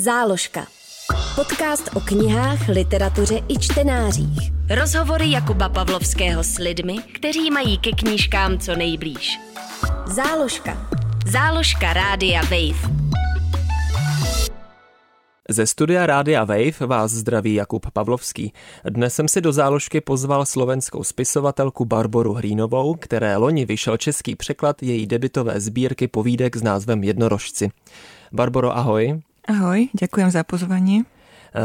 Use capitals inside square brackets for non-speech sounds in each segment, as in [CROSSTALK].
Záložka. Podcast o knihách, literatuře i čtenářích. Rozhovory Jakuba Pavlovského s lidmi, kteří mají ke knížkám co nejblíž. Záložka. Záložka Rádia Wave. Ze studia Rádia Wave vás zdraví Jakub Pavlovský. Dnes jsem si do záložky pozval slovenskou spisovatelku Barboru Hrínovou, které loni vyšel český překlad její debitové sbírky povídek s názvem Jednorožci. Barboro, ahoj. Ahoj, ďakujem za pozvanie.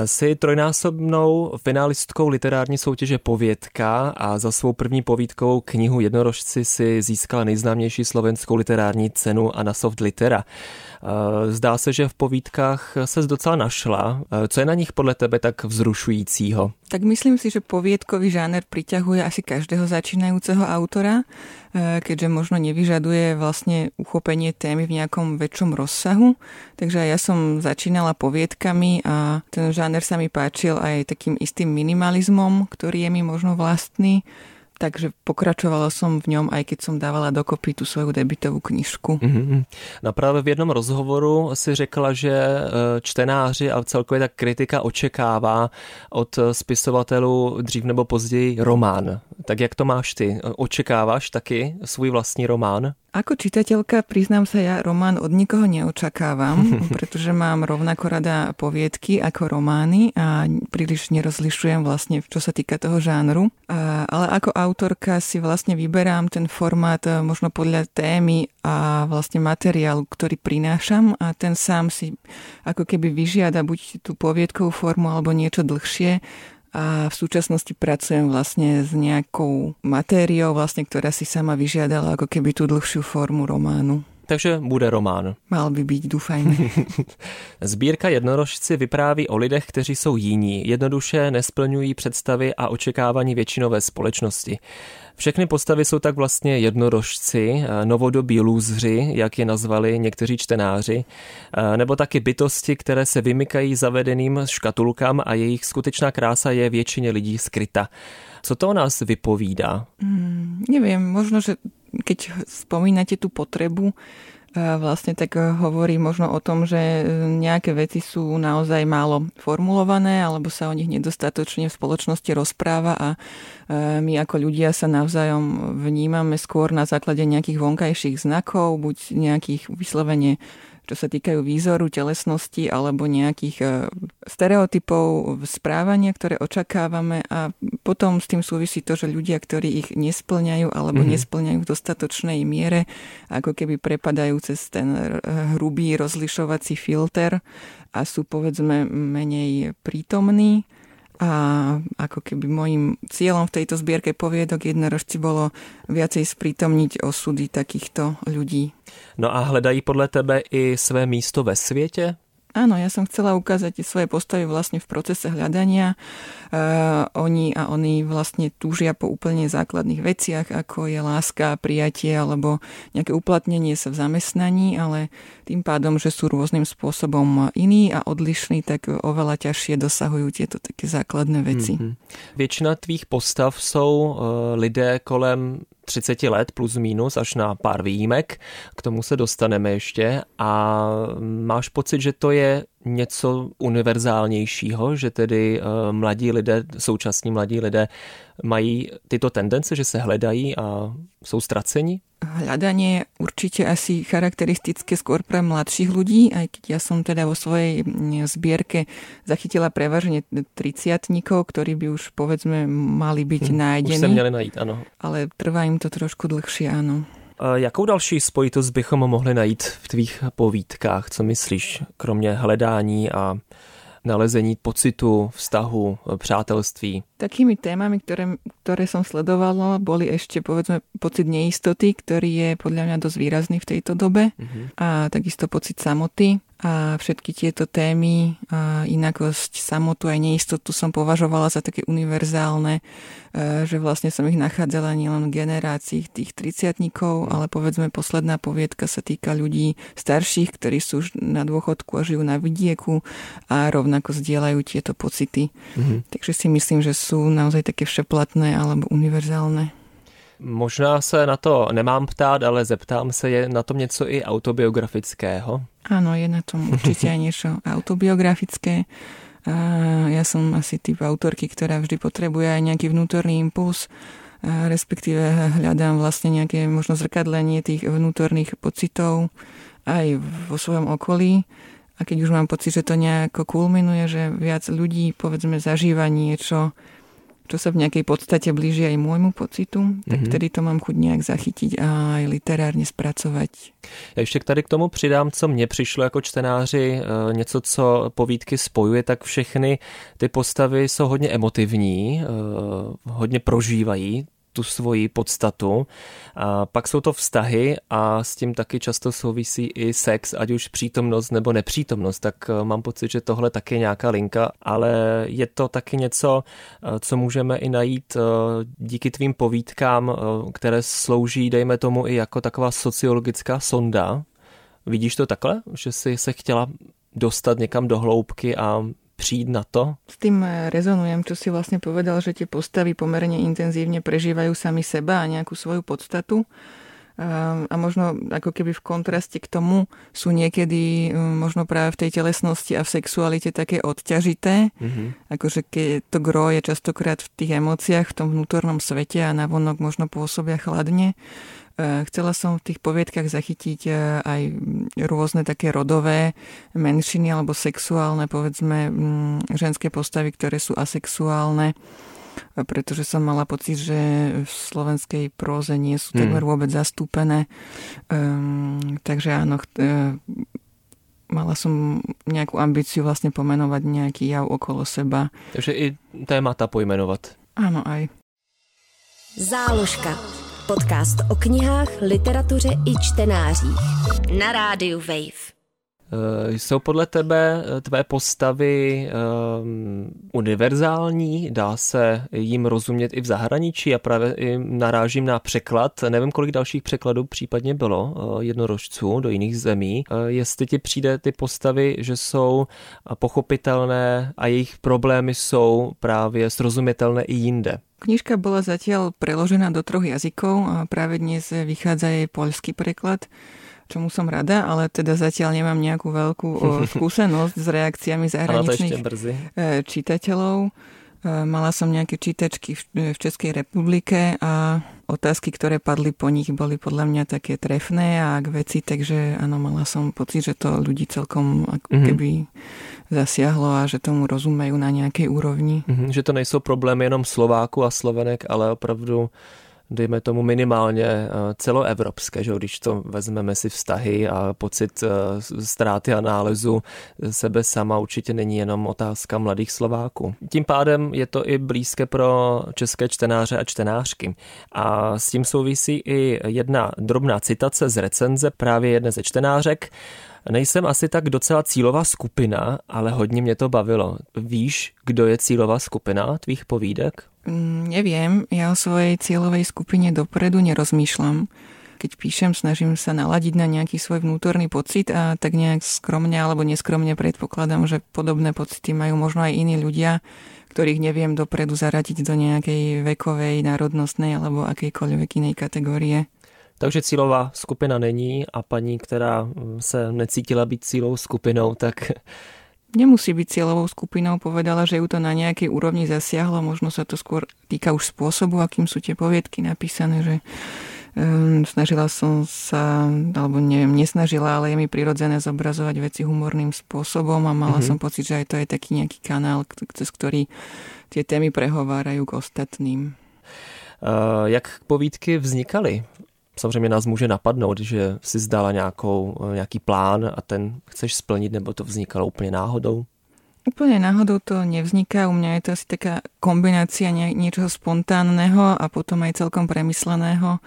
Si trojnásobnou finalistkou literární soutěže Povědka a za svou první povídkou knihu Jednorožci si získala nejznámější slovenskou literární cenu Anna Soft Litera. Zdá se, že v povídkách se docela našla. Co je na nich podle tebe tak vzrušujícího? Tak myslím si, že poviedkový žáner priťahuje asi každého začínajúceho autora, e, keďže možno nevyžaduje vlastne uchopenie témy v nejakom väčšom rozsahu. Takže ja som začínala poviedkami a ten žáner sa mi páčil aj takým istým minimalizmom, ktorý je mi možno vlastný takže pokračovala som v ňom, aj keď som dávala dokopy tú svoju debitovú knižku. Mm-hmm. No právě v jednom rozhovoru si řekla, že e, čtenáři a celkově ta kritika očekává od spisovatelů dřív nebo později román. Tak jak to máš ty? Očekáváš taky svůj vlastní román? Ako čitateľka, priznám sa, ja román od nikoho neočakávam, [LAUGHS] pretože mám rovnako rada poviedky ako romány a príliš nerozlišujem vlastne, čo sa týka toho žánru. Ale ako autorka si vlastne vyberám ten formát e, možno podľa témy a vlastne materiálu, ktorý prinášam a ten sám si ako keby vyžiada buď tú poviedkovú formu alebo niečo dlhšie a v súčasnosti pracujem vlastne s nejakou matériou, vlastne, ktorá si sama vyžiadala ako keby tú dlhšiu formu románu. Takže bude román. Mal by být, doufajme. [LAUGHS] Sbírka Jednorožci vypráví o lidech, kteří jsou jiní, jednoduše nesplňují představy a očekávání většinové společnosti. Všechny postavy jsou tak vlastně jednorožci, eh, novodobí lůzři, jak je nazvali někteří čtenáři, eh, nebo taky bytosti, které se vymykají zavedeným škatulkám a jejich skutečná krása je většině lidí skryta. Co to o nás vypovídá? Hmm, neviem, možno, že keď spomínate tú potrebu vlastne tak hovorí možno o tom, že nejaké veci sú naozaj málo formulované alebo sa o nich nedostatočne v spoločnosti rozpráva a my ako ľudia sa navzájom vnímame skôr na základe nejakých vonkajších znakov, buď nejakých vyslovene čo sa týkajú výzoru, telesnosti alebo nejakých e, stereotypov správania, ktoré očakávame a potom s tým súvisí to, že ľudia, ktorí ich nesplňajú alebo mm-hmm. nesplňajú v dostatočnej miere, ako keby prepadajú cez ten e, hrubý rozlišovací filter a sú povedzme menej prítomní a ako keby môjim cieľom v tejto zbierke poviedok jednorožci bolo viacej sprítomniť osudy takýchto ľudí. No a hledají podle tebe i své místo ve světě? Áno, ja som chcela ukázať svoje postavy vlastne v procese hľadania. Uh, oni a oni vlastne túžia po úplne základných veciach, ako je láska, prijatie alebo nejaké uplatnenie sa v zamestnaní, ale tým pádom, že sú rôznym spôsobom iní a odlišní, tak oveľa ťažšie dosahujú tieto také základné veci. Mm-hmm. Většina tvých postav jsou uh, lidé kolem 30 let plus minus až na pár výjimek, k tomu se dostaneme ještě. A máš pocit, že to je něco univerzálnějšího, že tedy uh, mladí lidé, současní mladí lidé mají tyto tendence, že se hledají a jsou ztraceni? Hľadanie určite asi charakteristické skôr pre mladších ľudí, aj keď ja som teda vo svojej mm, zbierke zachytila prevažne triciatníkov, ktorí by už povedzme mali byť hm, nájdení. Už sa měli najít, ano. Ale trvá im to trošku dlhšie, áno. Jakou další spojitost bychom mohli najít v tvých povídkách? Co myslíš, kromě hledání a nalezení pocitu, vztahu, přátelství? Takými témami, ktoré, ktoré som sledovala, boli ešte povedzme pocit neistoty, ktorý je podľa mňa dosť výrazný v tejto dobe uh-huh. a takisto pocit samoty a všetky tieto témy, a inakosť, samotu aj neistotu som považovala za také univerzálne, e, že vlastne som ich nachádzala nielen v generácii tých triciatníkov, ale povedzme posledná poviedka sa týka ľudí starších, ktorí sú už na dôchodku a žijú na vidieku a rovnako zdieľajú tieto pocity. Mm-hmm. Takže si myslím, že sú naozaj také všeplatné alebo univerzálne. Možná se na to nemám ptát, ale zeptám se, je na tom něco i autobiografického? Áno, je na tom určite aj niečo autobiografické. Ja som asi typ autorky, ktorá vždy potrebuje aj nejaký vnútorný impuls, respektíve hľadám vlastne nejaké možno zrkadlenie tých vnútorných pocitov aj vo svojom okolí. A keď už mám pocit, že to nejako kulminuje, že viac ľudí povedzme zažíva niečo, čo sa v nejakej podstate blíži aj môjmu pocitu, tak mm-hmm. vtedy to mám chuť nejak zachytiť a aj literárně spracovat. Já ještě tady k tomu přidám, co mně přišlo jako čtenáři, eh, něco, co povídky spojuje, tak všechny ty postavy jsou hodně emotivní, eh, hodně prožívají tu svoji podstatu. A pak jsou to vztahy a s tím taky často souvisí i sex, ať už přítomnost nebo nepřítomnost, tak eh, mám pocit, že tohle taky je nějaká linka, ale je to taky něco, eh, co můžeme i najít eh, díky tvým povídkám, které slouží, dejme tomu, i jako taková sociologická sonda. Vidíš to takhle, že jsi se chtěla dostat někam do hloubky a přijít na to? S tým rezonujem, čo si vlastne povedal, že tie postavy pomerne intenzívne prežívajú sami seba a nejakú svoju podstatu a možno ako keby v kontraste k tomu sú niekedy možno práve v tej telesnosti a v sexualite také odťažité. Mm-hmm. Akože keď to gro je častokrát v tých emóciách, v tom vnútornom svete a navonok možno pôsobia chladne. E, chcela som v tých poviedkach zachytiť aj rôzne také rodové menšiny alebo sexuálne, povedzme, ženské postavy, ktoré sú asexuálne pretože som mala pocit, že v slovenskej próze nie sú takmer hmm. vôbec zastúpené. Um, takže áno, uh, mala som nejakú ambíciu vlastne pomenovať nejaký jav okolo seba. Takže i témata pojmenovať. Áno, aj. Záložka. Podcast o knihách, literatuře i čtenářích. Na rádiu Wave. Eh, jsou podle tebe eh, tvé postavy um, univerzální? Dá se jim rozumět i v zahraničí? A právě i narážím na překlad. Nevím, kolik dalších překladů případně bylo uh, jednorožců do jiných zemí. Jestli ti přijde ty postavy, že jsou pochopitelné a jejich problémy jsou právě srozumitelné i jinde. Knižka bola zatiaľ preložená do troch jazykov a práve dnes vychádza jej poľský preklad čomu som rada, ale teda zatiaľ nemám nejakú veľkú [LAUGHS] skúsenosť s reakciami zahraničných e, čitateľov. E, mala som nejaké čítačky v Českej republike a otázky, ktoré padli po nich, boli podľa mňa také trefné a k veci, takže áno, mala som pocit, že to ľudí celkom ako mm-hmm. keby zasiahlo a že tomu rozumejú na nejakej úrovni. Mm-hmm, že to nejsou problémy jenom Slováku a Slovenek, ale opravdu dejme tomu minimálně eh, celoevropské, že když to vezmeme si vztahy a pocit eh, ztráty a nálezu sebe sama určitě není jenom otázka mladých Slováků. Tím pádem je to i blízké pro české čtenáře a čtenářky. A s tím souvisí i jedna drobná citace z recenze právě jedné ze čtenářek, Nejsem asi tak docela cílová skupina, ale hodně mě to bavilo. Víš, kdo je cílová skupina tvých povídek? Mm, neviem, ja o svojej cieľovej skupine dopredu nerozmýšľam. Keď píšem, snažím sa naladiť na nejaký svoj vnútorný pocit a tak nejak skromne alebo neskromne predpokladám, že podobné pocity majú možno aj iní ľudia, ktorých neviem dopredu zaradiť do nejakej vekovej, národnostnej alebo akejkoľvek inej kategórie. Takže cílová skupina není a paní, která se necítila být cílovou skupinou, tak [LAUGHS] nemusí byť cieľovou skupinou, povedala, že ju to na nejakej úrovni zasiahlo, možno sa to skôr týka už spôsobu, akým sú tie poviedky napísané, že um, snažila som sa, alebo neviem, nesnažila, ale je mi prirodzené zobrazovať veci humorným spôsobom a mala mm-hmm. som pocit, že aj to je taký nejaký kanál, cez ktorý tie témy prehovárajú k ostatným. Uh, jak povídky vznikaly? Samozřejmě nás může napadnout, že si zdala nějakou, nějaký plán a ten chceš splnit, nebo to vznikalo úplně náhodou? Úplne náhodou to nevzniká. U mňa je to asi taká kombinácia nie, niečoho spontánneho a potom aj celkom premysleného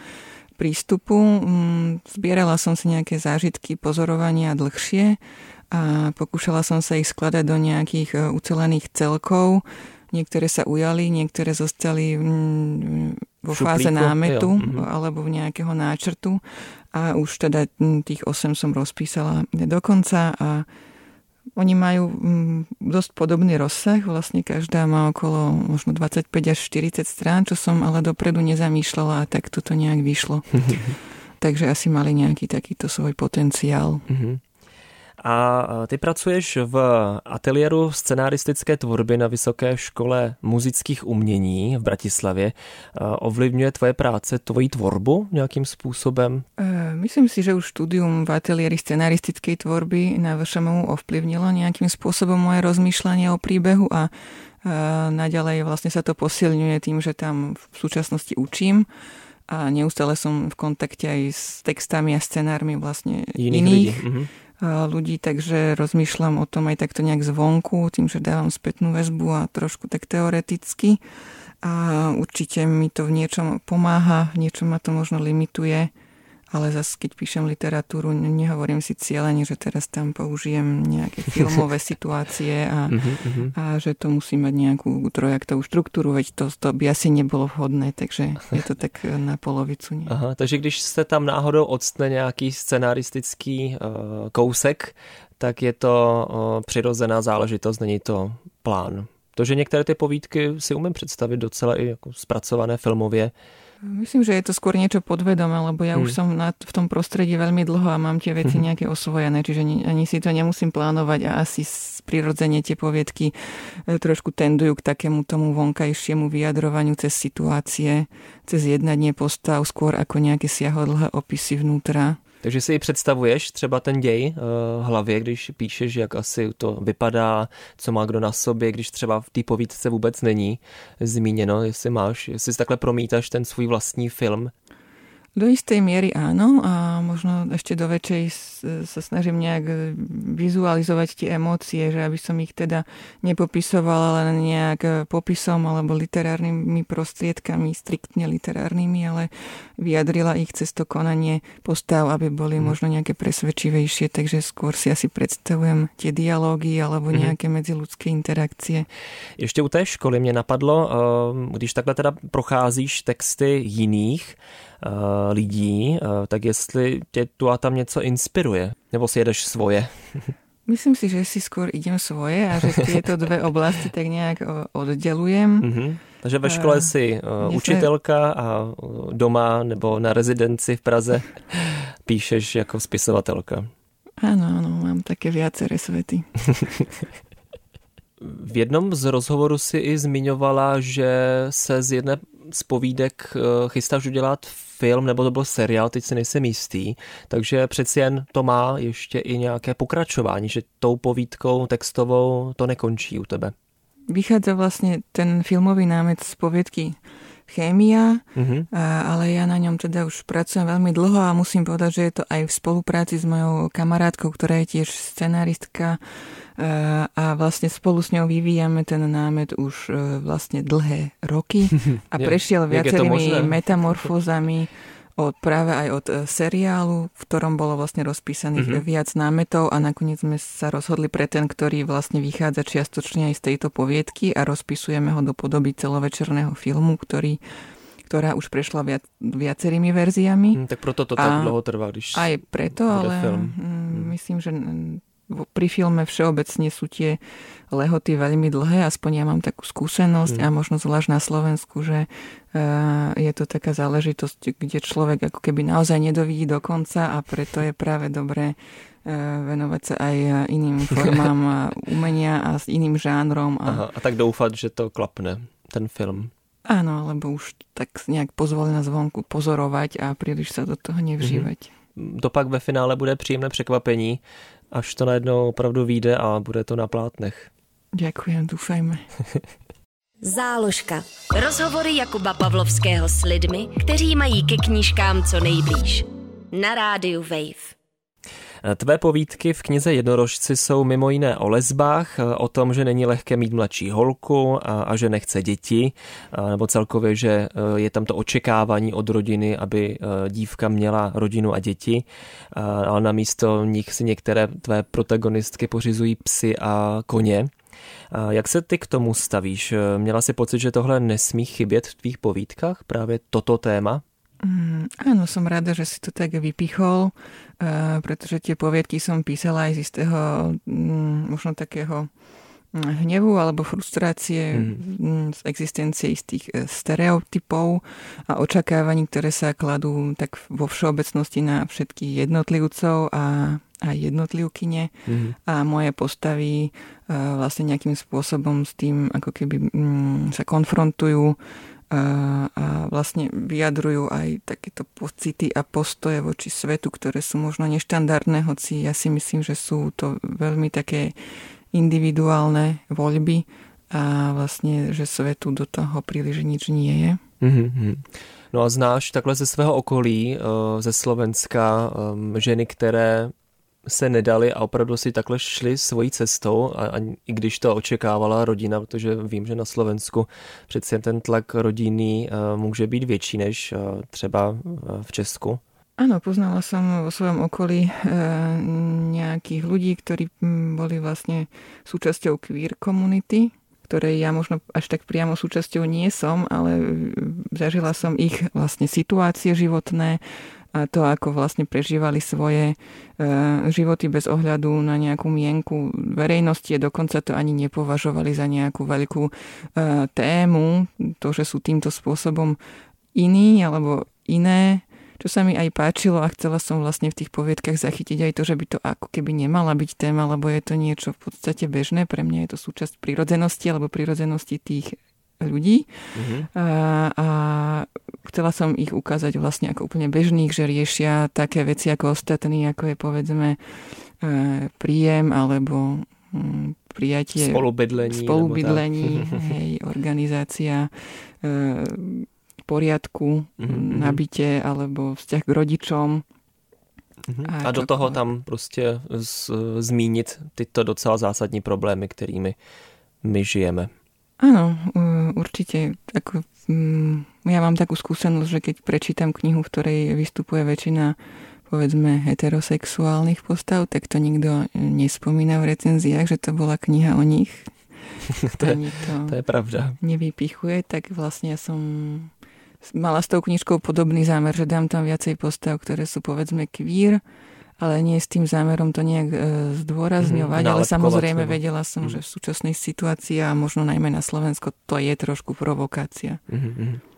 prístupu. Mm, zbierala som si nejaké zážitky pozorovania dlhšie a pokúšala som sa ich skladať do nejakých e, ucelených celkov. Niektoré sa ujali, niektoré zostali vo fáze námetu jo. Mhm. alebo v nejakého náčrtu a už teda tých 8 som rozpísala dokonca a Oni majú mm, dosť podobný rozsah, vlastne každá má okolo možno 25 až 40 strán, čo som ale dopredu nezamýšľala a tak toto nejak vyšlo. [LAUGHS] Takže asi mali nejaký takýto svoj potenciál. Uh-huh. A ty pracuješ v ateliéru scenaristické tvorby na Vysoké škole muzických umění v Bratislavě. Ovlivňuje tvoje práce tvoji tvorbu nějakým způsobem? E, myslím si, že už štúdium v ateliéri scenaristickej tvorby na VŠMU ovplyvnilo nejakým spôsobom moje rozmýšľanie o príbehu a e, naďalej vlastne sa to posilňuje tým, že tam v súčasnosti učím a neustále som v kontakte aj s textami a scenármi vlastne iných, iných ľudí. Ľudí, takže rozmýšľam o tom aj takto nejak zvonku, tým, že dávam spätnú väzbu a trošku tak teoreticky. A určite mi to v niečom pomáha, v niečom ma to možno limituje ale zase keď píšem literatúru, nehovorím si cieľene, že teraz tam použijem nejaké filmové [LAUGHS] situácie a, mhm, mhm. a že to musí mať nejakú trojaktovú štruktúru, veď to, to by asi nebolo vhodné, takže je to tak na polovicu. Nie? Aha, takže když se tam náhodou odstne nějaký scenaristický uh, kousek, tak je to uh, přirozená záležitost, není to plán. To, že některé ty povídky si umím představit docela i jako zpracované filmově, Myslím, že je to skôr niečo podvedomé, lebo ja hmm. už som na, v tom prostredí veľmi dlho a mám tie veci mhm. nejaké osvojené, čiže ani, ani si to nemusím plánovať a asi prirodzene tie poviedky e, trošku tendujú k takému tomu vonkajšiemu vyjadrovaniu cez situácie, cez jednanie postav, skôr ako nejaké siahodlhé opisy vnútra. Takže si představuješ třeba ten děj eh, v hlavě, když píšeš, jak asi to vypadá, co má kdo na sobě, když třeba v té povídce vůbec není zmíněno, jestli máš, jestli si takhle promítaš ten svůj vlastní film, Do istej miery áno a možno ešte do väčšej sa snažím nejak vizualizovať tie emócie, že aby som ich teda nepopisovala len nejak popisom alebo literárnymi prostriedkami, striktne literárnymi, ale vyjadrila ich cez to konanie postav, aby boli mm. možno nejaké presvedčivejšie, takže skôr si asi predstavujem tie dialógy alebo mhm. nejaké medziludské interakcie. Ještě u té školy mě napadlo, ehm, když takhle teda procházíš texty jiných, lidí, eh, tak jestli tě tu a tam něco inspiruje, nebo si jedeš svoje? [LAUGHS] Myslím si, že si skôr idem svoje a že tieto dve oblasti tak nejak oddelujem. Mm-hmm. Takže ve škole si uh, učitelka a doma nebo na rezidenci v Praze [LAUGHS] píšeš jako spisovatelka. Áno, áno, mám také viaceré svety. [LAUGHS] v jednom z rozhovorů si i zmiňovala, že se z jedné z povídek chystáš udělat film nebo to byl seriál, teď si nejsem jistý, takže přeci jen to má ještě i nějaké pokračování, že tou povídkou textovou to nekončí u tebe. Vychádza vlastne ten filmový námet z poviedky Chémia, uh-huh. ale ja na ňom teda už pracujem veľmi dlho a musím povedať, že je to aj v spolupráci s mojou kamarátkou, ktorá je tiež scenaristka a vlastne spolu s ňou vyvíjame ten námet už e, vlastne dlhé roky [LAUGHS] a prešiel viacerými metamorfózami od, práve aj od e, seriálu, v ktorom bolo vlastne rozpísaných mm-hmm. viac námetov a nakoniec sme sa rozhodli pre ten, ktorý vlastne vychádza čiastočne aj z tejto poviedky a rozpisujeme ho do podoby celovečerného filmu, ktorý ktorá už prešla viac, viacerými verziami. Mm, tak proto to tak dlho trvá, když Aj preto, ale film. Mm, myslím, že pri filme všeobecne sú tie lehoty veľmi dlhé, aspoň ja mám takú skúsenosť mm. a možno zvlášť na Slovensku, že je to taká záležitosť, kde človek ako keby naozaj nedovidí do konca a preto je práve dobré uh, venovať sa aj iným [LAUGHS] formám umenia a s iným žánrom. A... Aha, a tak doufať, že to klapne, ten film. Áno, alebo už tak nejak pozvolená zvonku pozorovať a príliš sa do toho nevžívať. Mm-hmm. To pak ve finále bude příjemné překvapení, až to najednou opravdu vyjde a bude to na plátnech. Ďakujem, dúfajme. [LAUGHS] Záložka. Rozhovory Jakuba Pavlovského s lidmi, kteří mají ke knížkám co nejblíž. Na rádiu Wave. Tvé povídky v knize Jednorožci jsou mimo jiné o lesbách, o tom, že není lehké mít mladší holku a, a že nechce děti, nebo celkově, že e, je tam to očekávání od rodiny, aby e, dívka měla rodinu a děti, ale na místo nich si některé tvé protagonistky pořizují psy a koně. Jak se ty k tomu stavíš? Měla si pocit, že tohle nesmí chybět v tvých povídkách, právě toto téma? Mm, áno, som rada, že si to tak vypichol, uh, pretože tie poviedky som písala aj z istého um, možno takého mm, hnevu alebo frustrácie mm. z existencie istých e, stereotypov a očakávaní, ktoré sa kladú tak vo všeobecnosti na všetkých jednotlivcov a aj jednotlivkyne mm. a moje postavy uh, vlastne nejakým spôsobom s tým ako keby um, sa konfrontujú a, a vlastne vyjadrujú aj takéto pocity a postoje voči svetu, ktoré sú možno neštandardné, hoci ja si myslím, že sú to veľmi také individuálne voľby a vlastne, že svetu do toho príliš nič nie je. Mm-hmm. No a znáš takhle ze svého okolí, eh, ze Slovenska, eh, ženy, které se nedali a opravdu si takhle šli svojí cestou, a, a i když to očekávala rodina, protože vím, že na Slovensku přeci ten tlak rodinný uh, může být větší než třeba v Česku. Áno, poznala som vo svojom okolí e, nejakých ľudí, ktorí boli vlastne súčasťou queer komunity, ktorej ja možno až tak priamo súčasťou nie som, ale zažila som ich vlastne situácie životné, a to, ako vlastne prežívali svoje e, životy bez ohľadu na nejakú mienku verejnosti a dokonca to ani nepovažovali za nejakú veľkú e, tému, to, že sú týmto spôsobom iní alebo iné, čo sa mi aj páčilo a chcela som vlastne v tých poviedkach zachytiť aj to, že by to ako keby nemala byť téma, lebo je to niečo v podstate bežné. Pre mňa je to súčasť prírodzenosti alebo prírodzenosti tých ľudí mm-hmm. a, a chcela som ich ukázať vlastne ako úplne bežných, že riešia také veci ako ostatní, ako je povedzme e, príjem alebo mm, prijatie spolubydlení, spolubydlení [LAUGHS] hej, organizácia e, poriadku mm-hmm. na byte alebo vzťah k rodičom. Mm-hmm. A, a do toho tam prostě z, zmínit tyto docela zásadní problémy, kterými my žijeme. Áno, určite. Ako, mm, ja mám takú skúsenosť, že keď prečítam knihu, v ktorej vystupuje väčšina povedzme heterosexuálnych postav, tak to nikto nespomína v recenziách, že to bola kniha o nich. [LAUGHS] to, je, to, to je pravda. Nevypichuje, tak vlastne ja som mala s tou knižkou podobný zámer, že dám tam viacej postav, ktoré sú povedzme queer, ale nie s tým zámerom to nejak e, zdôrazňovať, mm, ale samozrejme vedela som, mm. že v súčasnej situácii a možno najmä na Slovensko to je trošku provokácia. Mm-hmm.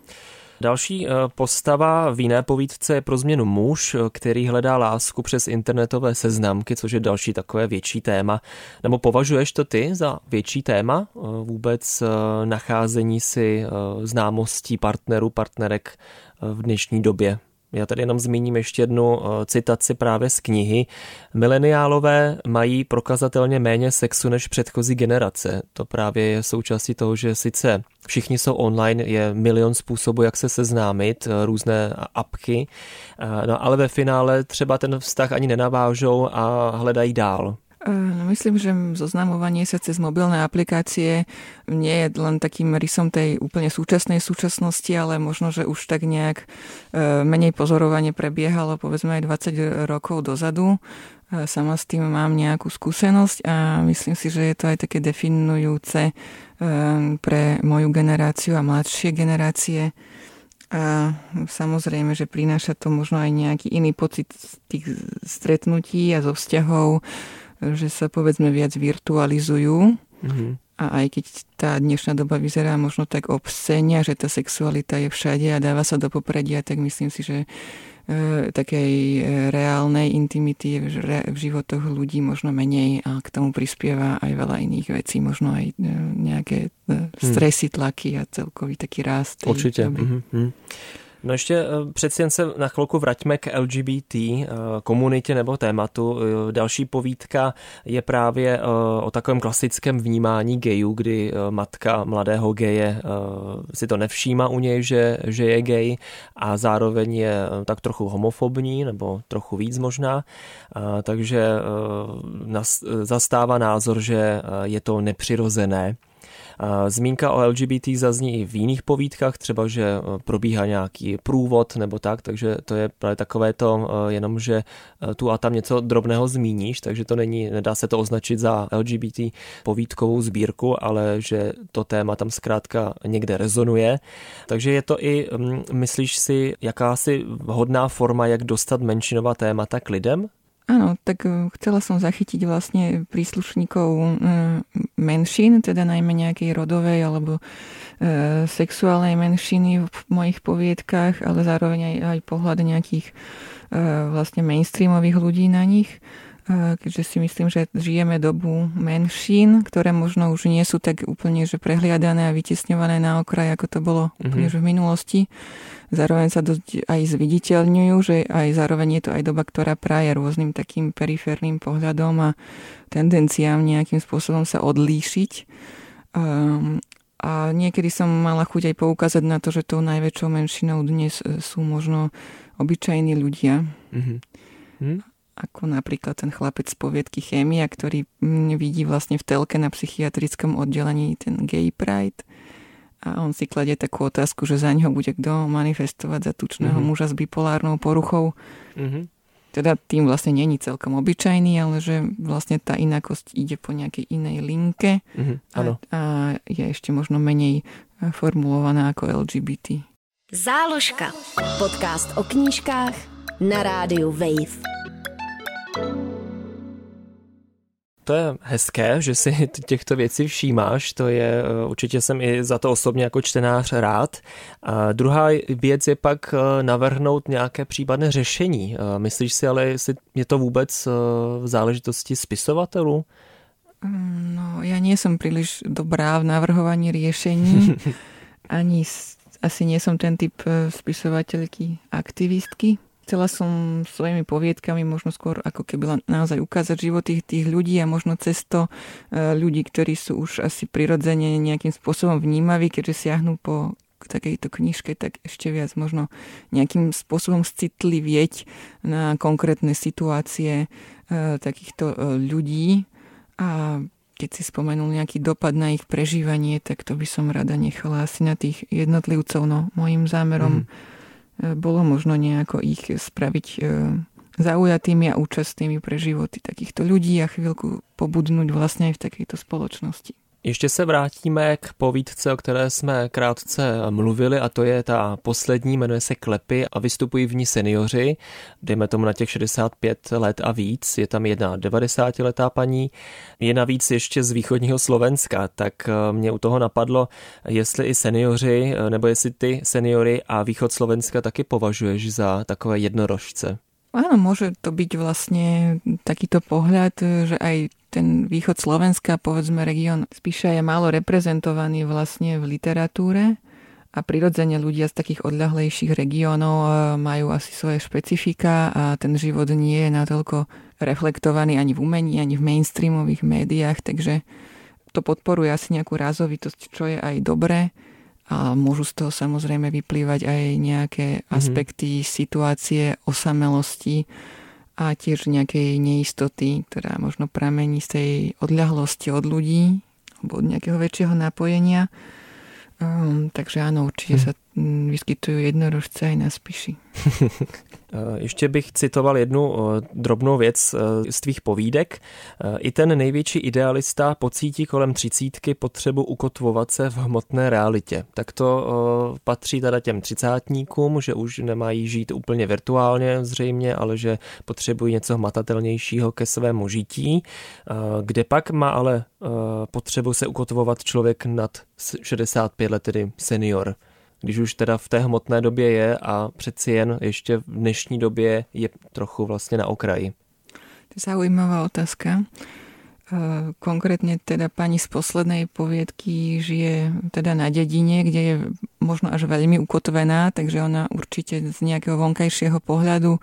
Další e, postava v jiné povídce je pro změnu muž, který hledá lásku přes internetové seznamky, což je další takové větší téma. Nebo považuješ to ty za větší téma? E, vůbec nacházení si známostí partnerů, partnerek v dnešní době? Já tady jenom zmíním ještě jednu eh, citaci právě z knihy. Mileniálové mají prokazatelně méně sexu než předchozí generace. To právě je součástí toho, že sice všichni jsou online, je milion způsobů, jak se seznámit, eh, různé apky, eh, no ale ve finále třeba ten vztah ani nenavážou a hledají dál. No, myslím, že zoznamovanie sa cez mobilné aplikácie nie je len takým rysom tej úplne súčasnej súčasnosti, ale možno, že už tak nejak e, menej pozorovanie prebiehalo povedzme aj 20 rokov dozadu. E, sama s tým mám nejakú skúsenosť a myslím si, že je to aj také definujúce e, pre moju generáciu a mladšie generácie. A samozrejme, že prináša to možno aj nejaký iný pocit z tých stretnutí a zo vzťahov, že sa povedzme viac virtualizujú. Mm-hmm. A aj keď tá dnešná doba vyzerá možno tak obscenia, že tá sexualita je všade a dáva sa do popredia, tak myslím si, že e, takej e, reálnej intimity v, v životoch ľudí možno menej a k tomu prispieva aj veľa iných vecí, možno aj e, nejaké e, hm. stresy, tlaky a celkový taký rast. Určite. Mm-hmm. No ještě eh, přeci jen se na chvilku vraťme k LGBT eh, komunitě nebo tématu. Eh, další povídka je právě o takovém klasickém vnímání gayů, kdy matka mladého geje si to nevšíma u něj, že, že je gay a zároveň je tak trochu homofobní nebo trochu víc možná. Takže zastává názor, že je to nepřirozené Zmínka o LGBT zazní i v jiných povídkách, třeba, že probíhá nějaký průvod nebo tak, takže to je právě takové to jenom, že tu a tam něco drobného zmíníš, takže to není, nedá se to označit za LGBT povídkovou sbírku, ale že to téma tam zkrátka někde rezonuje. Takže je to i, mm, myslíš si, jakási vhodná forma, jak dostat menšinová témata k lidem? Áno, tak e, chcela som zachytiť vlastne príslušníkov e, menšín, teda najmä nejakej rodovej alebo e, sexuálnej menšiny v mojich poviedkách, ale zároveň aj, aj pohľad nejakých vlastne mainstreamových ľudí na nich keďže si myslím, že žijeme dobu menšín, ktoré možno už nie sú tak úplne že prehliadané a vytesňované na okraj, ako to bolo mm-hmm. úplne že v minulosti. Zároveň sa dosť aj zviditeľňujú, že aj zároveň je to aj doba, ktorá praje rôznym takým periférnym pohľadom a tendenciám nejakým spôsobom sa odlíšiť. Um, a niekedy som mala chuť aj poukázať na to, že tou najväčšou menšinou dnes e, sú možno obyčajní ľudia. Mm-hmm. Mm? Ako napríklad ten chlapec z poviedky Chémia, ktorý vidí vlastne v telke na psychiatrickom oddelení ten gay pride a on si kladie takú otázku, že za ňo bude kto manifestovať za tučného mm-hmm. muža s bipolárnou poruchou. Mm-hmm. Teda tým vlastne není celkom obyčajný, ale že vlastne tá inakosť ide po nejakej inej linke mm-hmm. a, a je ešte možno menej e, formulovaná ako LGBT. Záložka. Podcast o knížkách na rádiu Wave. To je hezké, že si [LAUGHS] těchto věcí všímáš, to je, eh, určitě jsem i za to osobně jako čtenář rád. A druhá věc je pak eh, navrhnout nějaké případné řešení. Eh, myslíš si ale, jestli je to vůbec v záležitosti spisovatelů? Mm, no, ja nie som príliš dobrá v navrhovaní riešení. [LAUGHS] Ani asi nie som ten typ spisovateľky aktivistky. Chcela som svojimi poviedkami možno skôr ako keby naozaj ukázať život tých, tých ľudí a možno cesto e, ľudí, ktorí sú už asi prirodzene nejakým spôsobom vnímaví, keďže siahnu po takejto knižke, tak ešte viac možno nejakým spôsobom citlivieť na konkrétne situácie e, takýchto e, ľudí a keď si spomenul nejaký dopad na ich prežívanie, tak to by som rada nechala asi na tých jednotlivcov. No, môjim zámerom mm bolo možno nejako ich spraviť e, zaujatými a účastnými pre životy takýchto ľudí a chvíľku pobudnúť vlastne aj v takejto spoločnosti. Ještě se vrátíme k povídce, o které jsme krátce mluvili a to je ta poslední, jmenuje se Klepy a vystupují v ní seniori, dejme tomu na těch 65 let a víc, je tam jedna 90 letá paní, je navíc ještě z východního Slovenska, tak eh, mě u toho napadlo, jestli i seniori, eh, nebo jestli ty seniory a východ Slovenska taky považuješ za takové jednorožce. Áno, môže to byť vlastne takýto pohľad, že aj ten východ Slovenska, povedzme región spíše je málo reprezentovaný vlastne v literatúre a prirodzene ľudia z takých odľahlejších regiónov e, majú asi svoje špecifika a ten život nie je natoľko reflektovaný ani v umení, ani v mainstreamových médiách, takže to podporuje asi nejakú rázovitosť, čo je aj dobré a môžu z toho samozrejme vyplývať aj nejaké mm-hmm. aspekty situácie, osamelosti a tiež nejakej neistoty, ktorá možno pramení z tej odľahlosti od ľudí alebo od nejakého väčšieho napojenia. Um, takže áno, určite hm. sa vyskytujú jednorožce aj na spíši. [LAUGHS] Eh, ještě bych citoval jednu eh, drobnou věc eh, z tvých povídek. I ten největší idealista pocítí kolem třicítky potřebu ukotvovat se v hmotné realitě. Tak to patří teda těm třicátníkům, že už nemají žít úplně virtuálně zřejmě, ale že potřebují něco hmatatelnějšího ke svému žití. Kde pak má ale potřebu se ukotvovat člověk nad 65 let, tedy senior? Když už teda v té hmotné době je a přeci jen ještě v dnešní době je trochu vlastně na okraji. To je zaujímavá otázka. Konkrétne teda pani z poslednej poviedky žije teda na dedine, kde je možno až veľmi ukotvená, takže ona určite z nejakého vonkajšieho pohľadu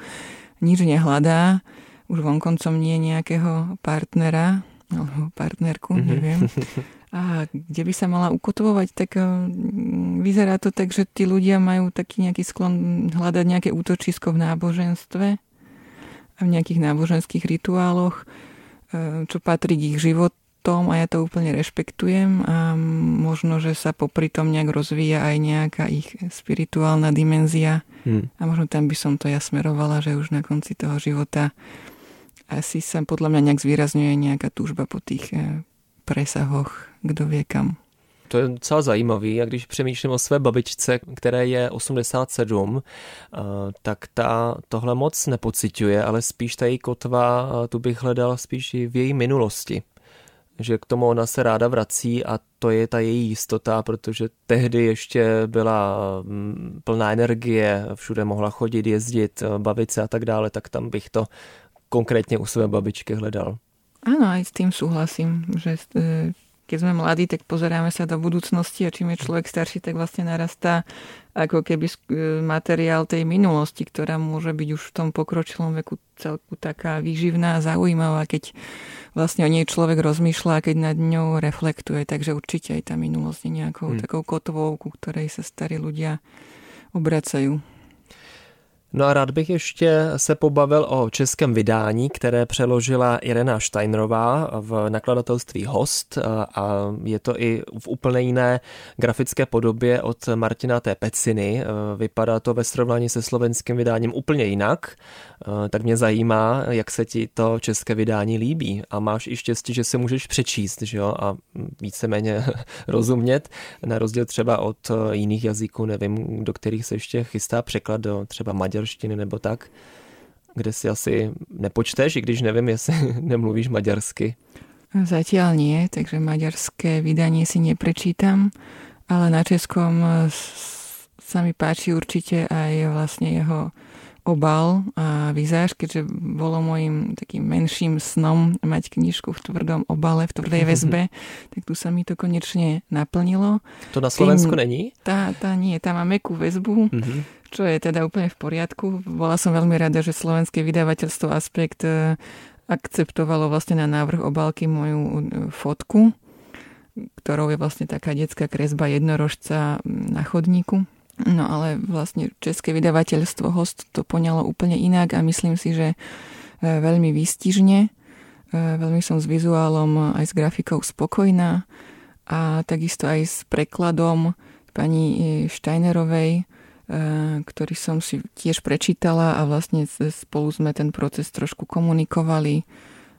nič nehľadá. Už vonkoncom nie nejakého partnera, alebo partnerku, mm-hmm. neviem. [LAUGHS] a kde by sa mala ukotvovať, tak eh, vyzerá to tak, že tí ľudia majú taký nejaký sklon hľadať nejaké útočisko v náboženstve a v nejakých náboženských rituáloch, eh, čo patrí k ich život, tom a ja to úplne rešpektujem a možno, že sa popri tom nejak rozvíja aj nejaká ich spirituálna dimenzia hmm. a možno tam by som to ja smerovala, že už na konci toho života asi sa podľa mňa nejak zvýrazňuje nejaká túžba po tých eh, presahoch, kdo vie kam. To je docela zajímavý a když přemýšlím o své babičce, které je 87, eh, tak ta tohle moc nepociťuje, ale spíš ta její kotva, eh, tu bych hledal spíš i v její minulosti že k tomu ona se ráda vrací a to je ta její jistota, protože tehdy ještě byla mm, plná energie, všude mohla chodit, jezdit, eh, bavit se a tak dále, tak tam bych to konkrétně u své babičky hledal. Áno, aj s tým súhlasím, že keď sme mladí, tak pozeráme sa do budúcnosti a čím je človek starší, tak vlastne narastá ako keby e, materiál tej minulosti, ktorá môže byť už v tom pokročilom veku celku taká výživná a zaujímavá, keď vlastne o nej človek rozmýšľa a keď nad ňou reflektuje. Takže určite aj tá minulosť je nejakou hmm. takou kotvou, ku ktorej sa starí ľudia obracajú. No a rád bych ještě se pobavil o českém vydání, které přeložila Irena Steinerová v nakladatelství Host a je to i v úplně jiné grafické podobě od Martina T. Peciny. Vypadá to ve srovnání se slovenským vydáním úplně jinak, tak mě zajímá, jak se ti to české vydání líbí a máš i štěstí, že si můžeš přečíst že jo, a víceméně [LAUGHS] rozumět, na rozdíl třeba od jiných jazyků, nevím, do kterých se ještě chystá překlad do třeba maďar maďarštiny nebo tak, kde si asi nepočteš, i když nevím, jestli [LAUGHS] nemluvíš maďarsky. Zatiaľ nie, takže maďarské vydanie si neprečítam, ale na českom sa mi páči určite aj vlastne jeho obal a vizáž, keďže bolo môjim takým menším snom mať knižku v tvrdom obale, v tvrdej [LAUGHS] väzbe, tak tu sa mi to konečne naplnilo. To na Slovensku Tým, není? Tá, tá nie, tá má mekú väzbu, mm-hmm. čo je teda úplne v poriadku. Bola som veľmi rada, že slovenské vydavateľstvo Aspekt e, akceptovalo vlastne na návrh obálky moju e, fotku, ktorou je vlastne taká detská kresba jednorožca na chodníku No ale vlastne české vydavateľstvo Host to poňalo úplne inak a myslím si, že e, veľmi výstižne. E, veľmi som s vizuálom aj s grafikou spokojná a takisto aj s prekladom pani e, Steinerovej, ktorý som si tiež prečítala a vlastne spolu sme ten proces trošku komunikovali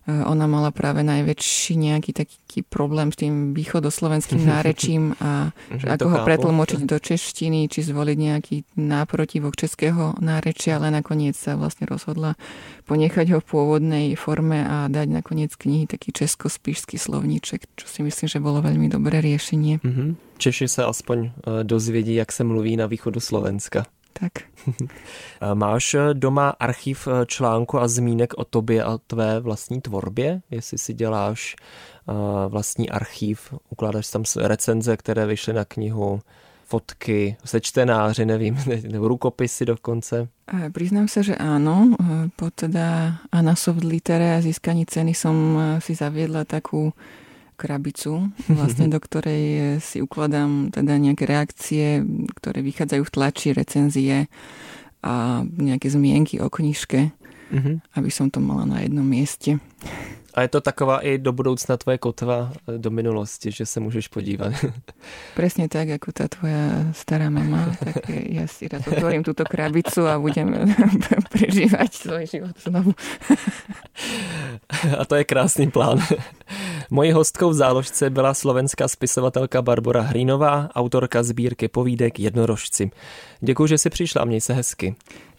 ona mala práve najväčší nejaký taký problém s tým východoslovenským [LAUGHS] nárečím a že ako ho pretlmočiť do češtiny, či zvoliť nejaký náprotivok českého nárečia, ale nakoniec sa vlastne rozhodla ponechať ho v pôvodnej forme a dať nakoniec knihy taký česko-spíšský slovníček, čo si myslím, že bolo veľmi dobré riešenie. Mm-hmm. Češi sa aspoň eh, dozvědí, jak se mluví na východu Slovenska. Tak. [LAUGHS] Máš eh, doma archiv eh, článku a zmínek o tobě a tvé vlastní tvorbě? Jestli si děláš eh, vlastní archiv, ukládáš tam recenze, které vyšly na knihu, fotky, sečtenáři, nevím, [LAUGHS] nebo rukopisy dokonce? Priznám sa, že áno. Po teda Anasoft Litere a získaní ceny som si zaviedla takú krabicu, vlastne [LAUGHS] do ktorej si ukladám teda nejaké reakcie, ktoré vychádzajú v tlači, recenzie a nejaké zmienky o knižke, mm-hmm. aby som to mala na jednom mieste. A je to taková i do budoucna tvoje kotva e, do minulosti, že se můžeš podívat. [LAUGHS] Presne tak, ako tá tvoja stará mama, tak ja si rád otvorím túto krabicu a budem [LAUGHS] prežívať svoj život znovu. [LAUGHS] A to je krásný plán. Mojí hostkou v záložce byla slovenská spisovatelka Barbara Hrínová, autorka sbírky povídek Jednorožci. Děkuji, že jsi přišla měj se hezky.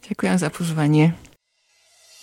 Děkuji za pozvání.